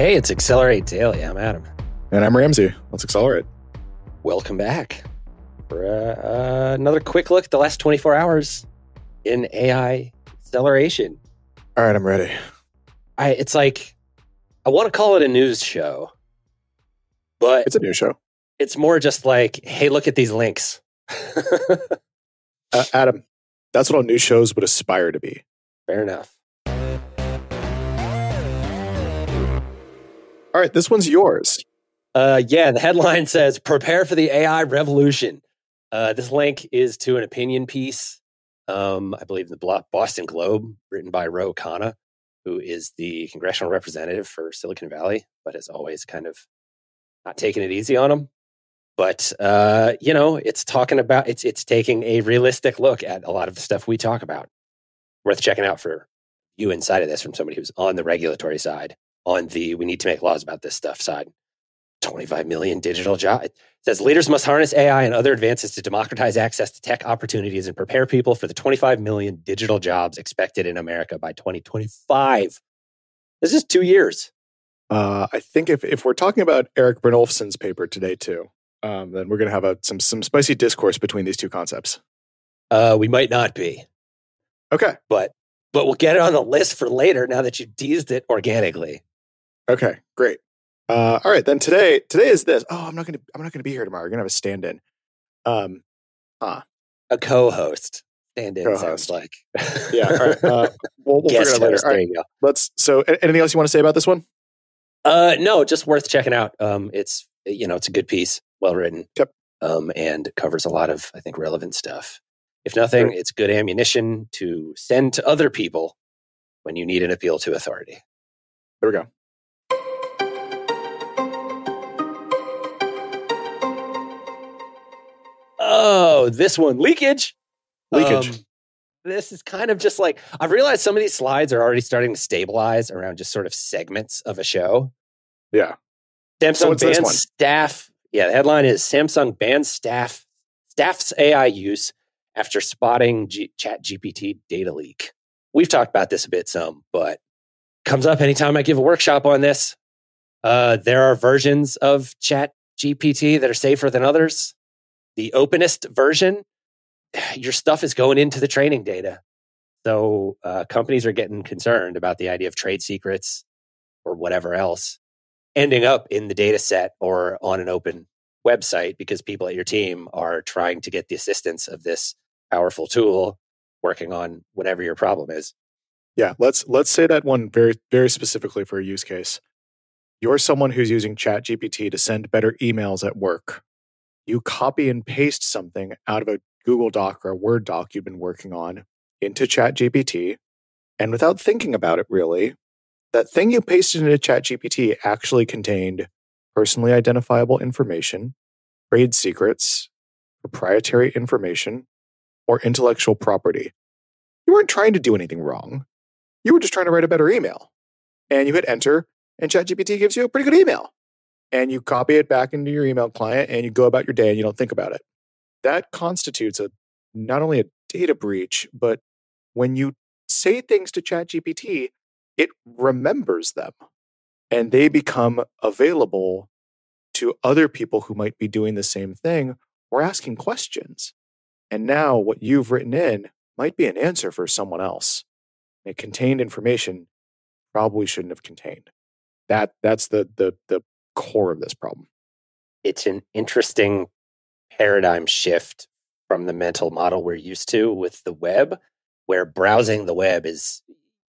Hey, it's Accelerate Daily. I'm Adam. And I'm Ramsay. Let's accelerate. Welcome back for uh, uh, another quick look at the last 24 hours in AI acceleration. All right, I'm ready. I, it's like, I want to call it a news show, but It's a new show. it's more just like, hey, look at these links. Uh, Adam, that's what all news shows would aspire to be. Fair enough. All right, this one's yours. Uh, yeah, the headline says "Prepare for the AI Revolution." Uh, this link is to an opinion piece, um, I believe, in the Boston Globe, written by Ro Khanna, who is the congressional representative for Silicon Valley, but has always kind of not taken it easy on him. But uh, you know, it's talking about it's it's taking a realistic look at a lot of the stuff we talk about. Worth checking out for you inside of this from somebody who's on the regulatory side, on the we need to make laws about this stuff side. 25 million digital jobs. It says leaders must harness AI and other advances to democratize access to tech opportunities and prepare people for the 25 million digital jobs expected in America by 2025. This is two years. Uh, I think if, if we're talking about Eric Brynjolfsson's paper today too, um, then we're going to have a, some some spicy discourse between these two concepts. Uh, we might not be, Okay. but but we'll get it on the list for later now that you teased it organically. Okay. Great. Uh, all right. Then today today is this. Oh, I'm not going to I'm not to be here tomorrow. We're going to have a stand-in. Um. huh? A co-host. Stand in sounds like. Yeah. All right. Uh, we'll, we'll figure Guest it out later. host. There you go. Let's. So, anything else you want to say about this one? Uh, no, just worth checking out. Um, it's you know it's a good piece, well written. Yep. Um, and covers a lot of I think relevant stuff. If nothing, Great. it's good ammunition to send to other people when you need an appeal to authority. There we go. Oh, this one leakage. Leakage. Um, this is kind of just like I've realized some of these slides are already starting to stabilize around just sort of segments of a show. Yeah. Samsung So bans staff. Yeah, the headline is Samsung bans staff staff's AI use after spotting G- ChatGPT data leak. We've talked about this a bit some, but comes up anytime I give a workshop on this. Uh, there are versions of Chat GPT that are safer than others. The openest version, your stuff is going into the training data. So uh, companies are getting concerned about the idea of trade secrets or whatever else ending up in the data set or on an open website because people at your team are trying to get the assistance of this powerful tool working on whatever your problem is. Yeah, let's let's say that one very very specifically for a use case. You're someone who's using ChatGPT to send better emails at work. You copy and paste something out of a Google Doc or a Word doc you've been working on into ChatGPT, and without thinking about it really, that thing you pasted into ChatGPT actually contained personally identifiable information, trade secrets, proprietary information, or intellectual property. You weren't trying to do anything wrong. You were just trying to write a better email. And you hit enter, and ChatGPT gives you a pretty good email. And you copy it back into your email client and you go about your day and you don't think about it. That constitutes a not only a data breach, but when you say things to ChatGPT, it remembers them and they become available to other people who might be doing the same thing or asking questions. And now what you've written in might be an answer for someone else. It contained information probably shouldn't have contained. That that's the the the core of this problem. It's an interesting paradigm shift from the mental model we're used to with the web, where browsing the web is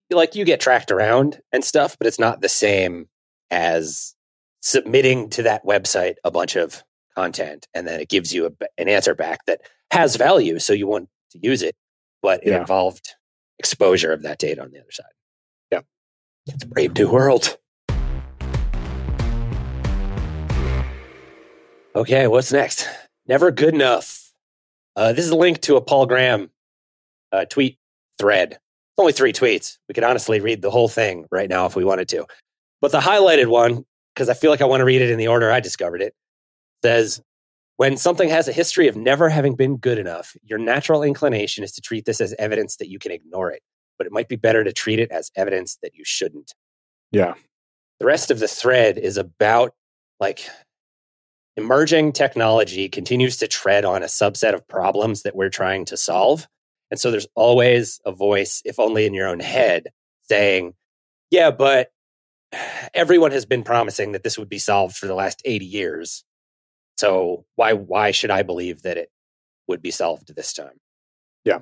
like you get tracked around and stuff, but it's not the same as submitting to that website a bunch of content and then it gives you a, an answer back that has value. So you want to use it, but it Yeah. involved exposure of that data on the other side. Yeah. It's a brave new world. Okay, what's next? Never good enough. Uh, this is a link to a Paul Graham uh, tweet thread. It's only three tweets. We could honestly read the whole thing right now if we wanted to. But the highlighted one, because I feel like I want to read it in the order I discovered it, says When something has a history of never having been good enough, your natural inclination is to treat this as evidence that you can ignore it. But it might be better to treat it as evidence that you shouldn't. Yeah. The rest of the thread is about like emerging technology continues to tread on a subset of problems that we're trying to solve. And so there's always a voice, if only in your own head, saying, yeah, but everyone has been promising that this would be solved for the last 80 years. So why why should I believe that it would be solved this time? Yeah.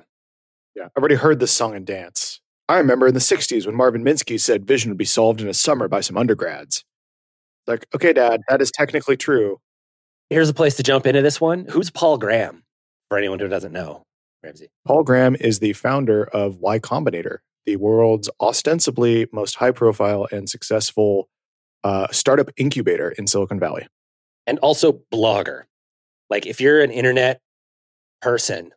Yeah. I've already heard this song and dance. I remember in the 60s when Marvin Minsky said vision would be solved in a summer by some undergrads. Like, okay, dad, that is technically true. Here's a place to jump into this one. Who's Paul Graham? For anyone who doesn't know, Ramsay. Paul Graham is the founder of Y Combinator, the world's ostensibly most high profile and successful uh, startup incubator in Silicon Valley. And also blogger. Like if you're an internet person.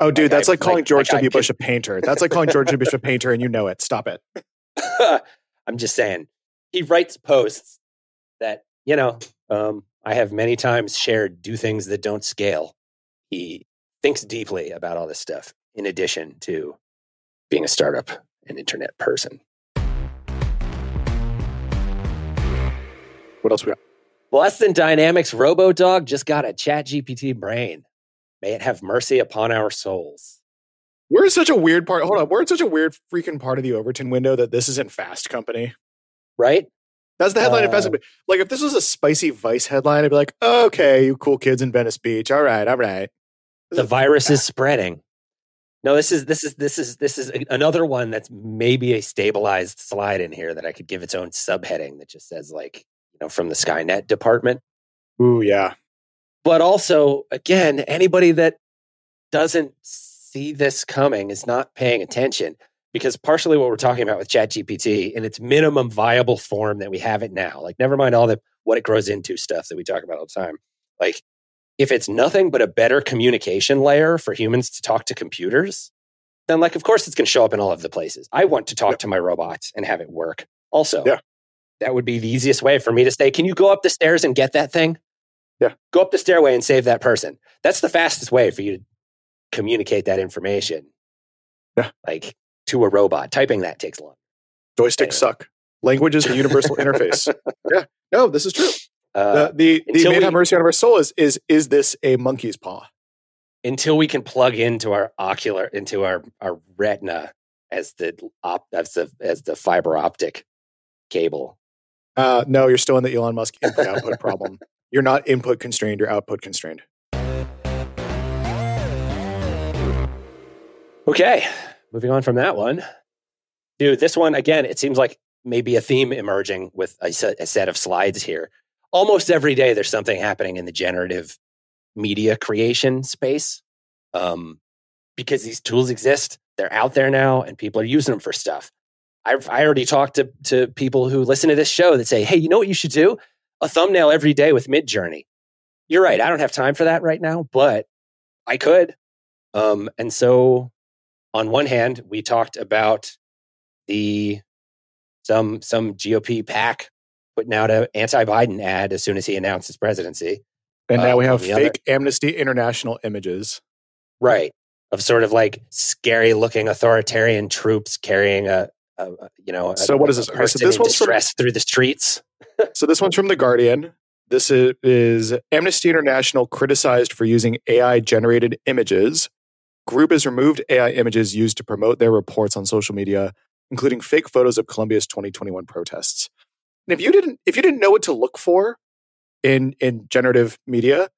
Oh, dude, like that's I, like calling like, George like W. Bush a painter. That's like calling George W. Bush a painter and you know it. Stop it. I'm just saying. He writes posts that, you know, um, I have many times shared do things that don't scale. He thinks deeply about all this stuff, in addition to being a startup and internet person. What else we got? Boston Dynamics RoboDog just got a ChatGPT brain. May it have mercy upon our souls. We're in such a weird part. Hold on. We're in such a weird freaking part of the Overton window that this isn't Fast Company. Right? That's the headline uh, of Company. Like, if this was a spicy Vice headline, I'd be like, okay, you cool kids in Venice Beach. All right, all right. This the virus is spreading. No, this is this is this is this is another one that's maybe a stabilized slide in here that I could give its own subheading that just says like you know from the Skynet department. Ooh, yeah. But also, again, anybody that doesn't see this coming is not paying attention because partially what we're talking about with ChatGPT in its minimum viable form that we have it now, like never mind all the what it grows into stuff that we talk about all the time. Like if it's nothing but a better communication layer for humans to talk to computers, then like of course it's going to show up in all of the places. I want to talk yeah. to my robots and have it work. Also, yeah. that would be the easiest way for me to say, "Can you go up the stairs and get that thing?" Yeah. Go up the stairway and save that person. That's the fastest way for you to communicate that information. Yeah. Like to a robot. Typing that takes long. Joysticks anyway. suck. Language is the universal interface. Yeah. No, this is true. Uh, the the, the have mercy on our soul is is is this a monkey's paw? Until we can plug into our ocular into our our retina as the op, as the as the fiber optic cable. Uh, no, you're still in the Elon Musk input output problem. You're not input constrained, you're output constrained. Okay, moving on from that one. Dude, this one, again, it seems like maybe a theme emerging with a set, a set of slides here. Almost every day, there's something happening in the generative media creation space um, because these tools exist. They're out there now, and people are using them for stuff. I've I already talked to, to people who listen to this show that say, hey, you know what you should do? A thumbnail every day with Midjourney. You're right. I don't have time for that right now, but I could. Um, and so on one hand, we talked about the some some GOP PAC putting out an anti-Biden ad as soon as he announced his presidency. And now um, we have fake other, Amnesty International images. Right. Of sort of like scary looking authoritarian troops carrying a, a you know, so what is this? Okay, so this one's from, through the streets. so this one's from The Guardian. This is, is Amnesty International criticized for using AI generated images Group has removed AI images used to promote their reports on social media, including fake photos of Colombia's 2021 protests. And if you didn't if you didn't know what to look for in in generative media,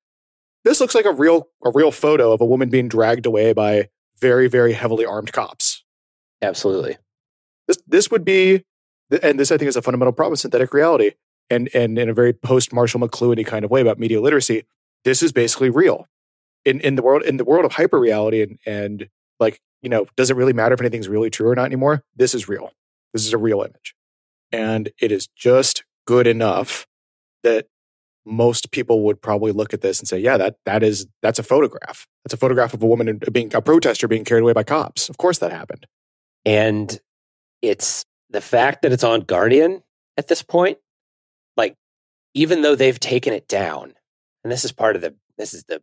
this looks like a real a real photo of a woman being dragged away by very very heavily armed cops. Absolutely. This this would be and this I think is a fundamental problem of synthetic reality and and in a very post Marshall McLuhan kind of way about media literacy. This is basically real in, in the world in the world of hyper reality and and like you know does it really matter if anything's really true or not anymore? This is real. This is a real image. And it is just good enough that most people would probably look at this and say yeah that that is that's a photograph. That's a photograph of a woman being a protester being carried away by cops. Of course that happened. And it's the fact that it's on guardian at this point like even though they've taken it down and this is part of the this is the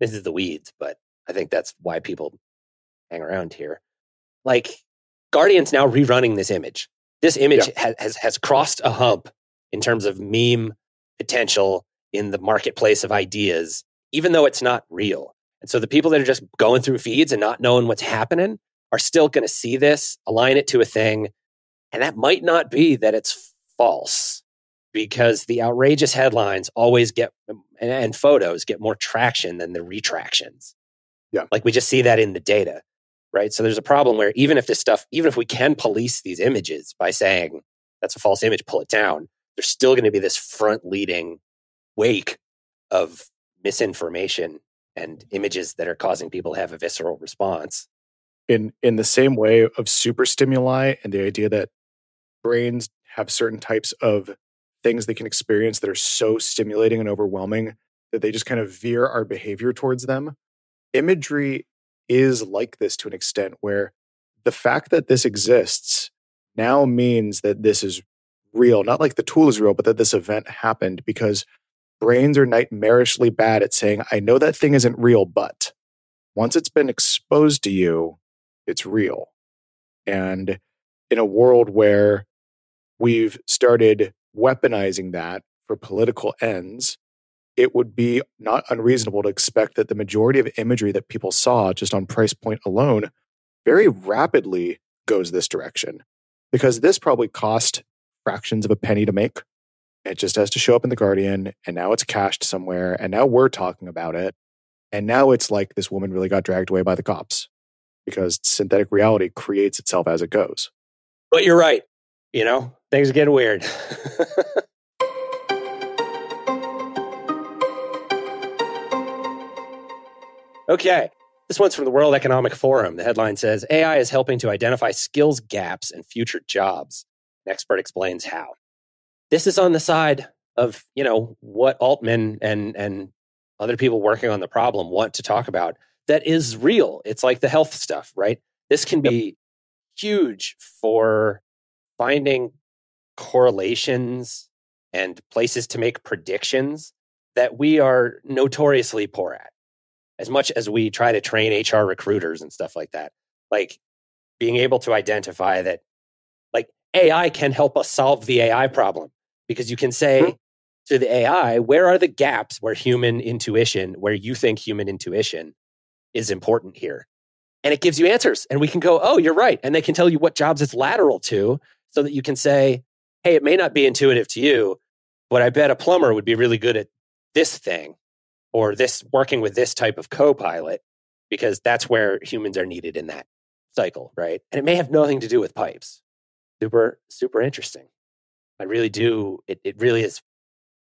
this is the weeds, but I think that's why people hang around here. Like Guardian's now rerunning this image. This image yeah. has, has has crossed a hump in terms of meme potential in the marketplace of ideas, even though it's not real. And so the people that are just going through feeds and not knowing what's happening are still going to see this, align it to a thing, and that might not be that it's false because the outrageous headlines always get and photos get more traction than the retractions. Yeah. Like we just see that in the data, right? So there's a problem where even if this stuff, even if we can police these images by saying that's a false image, pull it down, there's still going to be this front leading wake of misinformation and images that are causing people to have a visceral response. In in the same way of super stimuli and the idea that brains have certain types of things they can experience that are so stimulating and overwhelming that they just kind of veer our behavior towards them. Imagery is like this to an extent where the fact that this exists now means that this is real, not like the tool is real, but that this event happened because brains are nightmarishly bad at saying, I know that thing isn't real, but once it's been exposed to you, it's real. And in a world where we've started weaponizing that for political ends, it would be not unreasonable to expect that the majority of imagery that people saw just on price point alone very rapidly goes this direction. Because this probably cost fractions of a penny to make. It just has to show up in The Guardian, and now it's cached somewhere, and now we're talking about it. And now it's like this woman really got dragged away by the cops because synthetic reality creates itself as it goes. But you're right. You know, things get weird. okay. This one's from the World Economic Forum. The headline says AI is helping to identify skills gaps in future jobs. An expert explains how. This is on the side of, you know, what Altman and and other people working on the problem want to talk about that is real. It's like the health stuff, right? This can be huge for finding correlations and places to make predictions that we are notoriously poor at. As much as we try to train HR recruiters and stuff like that, like being able to identify that like AI can help us solve the AI problem because you can say mm-hmm. to the AI, where are the gaps where human intuition, where you think human intuition is important here? And it gives you answers. And we can go, oh, you're right. And they can tell you what jobs it's lateral to so that you can say, hey, it may not be intuitive to you, but I bet a plumber would be really good at this thing or this working with this type of co-pilot because that's where humans are needed in that cycle, right? And it may have nothing to do with pipes. Super, super interesting. I really do. It, it really is.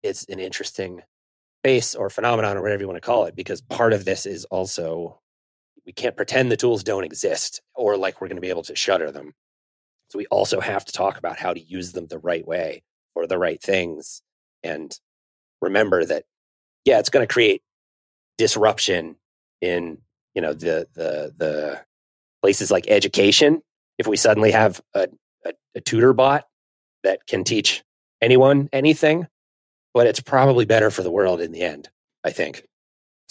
It's an interesting space or phenomenon or whatever you want to call it, because part of this is also we can't pretend the tools don't exist or like we're going to be able to shutter them. So we also have to talk about how to use them the right way for the right things and remember that yeah, it's going to create disruption in, you know, the the the places like education if we suddenly have a, a, a tutor bot that can teach anyone anything, but it's probably better for the world in the end, I think.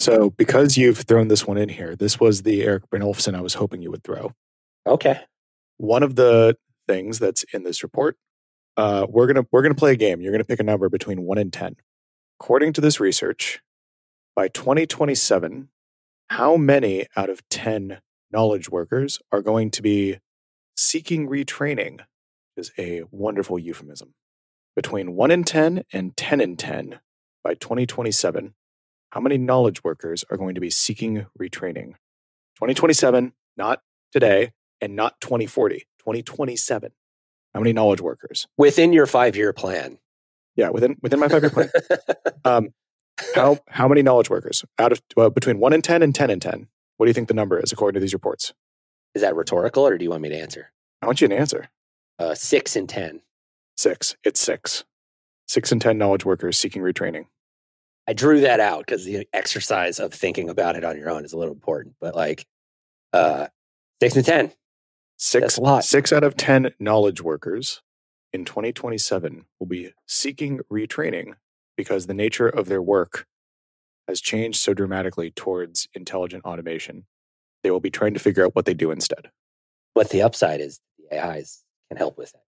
So, because you've thrown this one in here, this was the Eric Brynjolfsson I was hoping you would throw. Okay. One of the things that's in this report. Uh, we're gonna we're gonna play a game. You're gonna pick a number between one and ten. According to this research, by 2027, how many out of 10 knowledge workers are going to be seeking retraining? Is a wonderful euphemism. Between 1 in 10 and 10 in 10 by 2027, how many knowledge workers are going to be seeking retraining? 2027, not today, and not 2040. 2027. How many knowledge workers within your five year plan? Yeah, within within my five year plan. um, how how many knowledge workers out of uh, between one and ten and ten and ten? What do you think the number is according to these reports? Is that rhetorical, or do you want me to answer? I want you to answer. Uh, six and ten. Six. It's six. Six and ten knowledge workers seeking retraining. I drew that out because the exercise of thinking about it on your own is a little important. But like, uh, six and ten. Six, six out of 10 knowledge workers in 2027 will be seeking retraining because the nature of their work has changed so dramatically towards intelligent automation. They will be trying to figure out what they do instead. What the upside is, the AIs can help with that.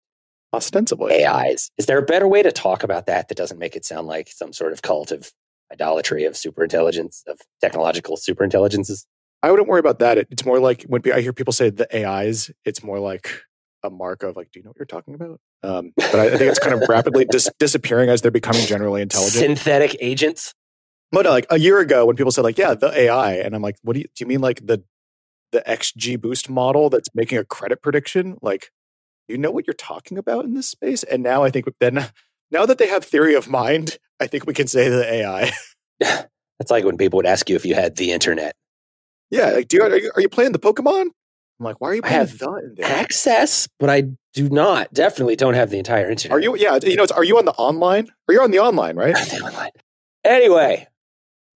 Ostensibly. AIs. Is there a better way to talk about that that doesn't make it sound like some sort of cult of idolatry of superintelligence, of technological superintelligences? I wouldn't worry about that. It, it's more like when I hear people say the AIs, it's more like a mark of like, do you know what you're talking about? Um, but I, I, think it's kind of rapidly dis- disappearing as they're becoming generally intelligent. Synthetic agents. But no, like a year ago, when people said like, yeah, the AI, and I'm like, what do you do? You mean like the the XGBoost model that's making a credit prediction? Like, you know what you're talking about in this space? And now I think then now that they have theory of mind, I think we can say the AI. That's like when people would ask you if you had the internet. Yeah, like, do you are, you are you playing the Pokemon? I'm like, why are you playing I have the in there? access, but I do not. Definitely don't have the entire internet. Are you? Yeah, you know, are you on the online? Are you're on the online, right? online. Anyway,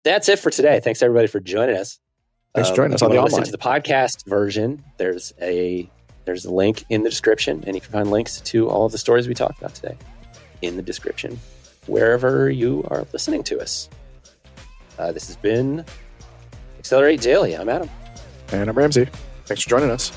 that's it for today. Thanks everybody for joining us. Thanks for joining um, us on the online. to the podcast version. There's a there's a link in the description, and you can find links to all of the stories we talked about today in the description wherever you are listening to us. Uh, this has been Accelerate Daily. I'm Adam. And I'm Ramsay. Thanks for joining us.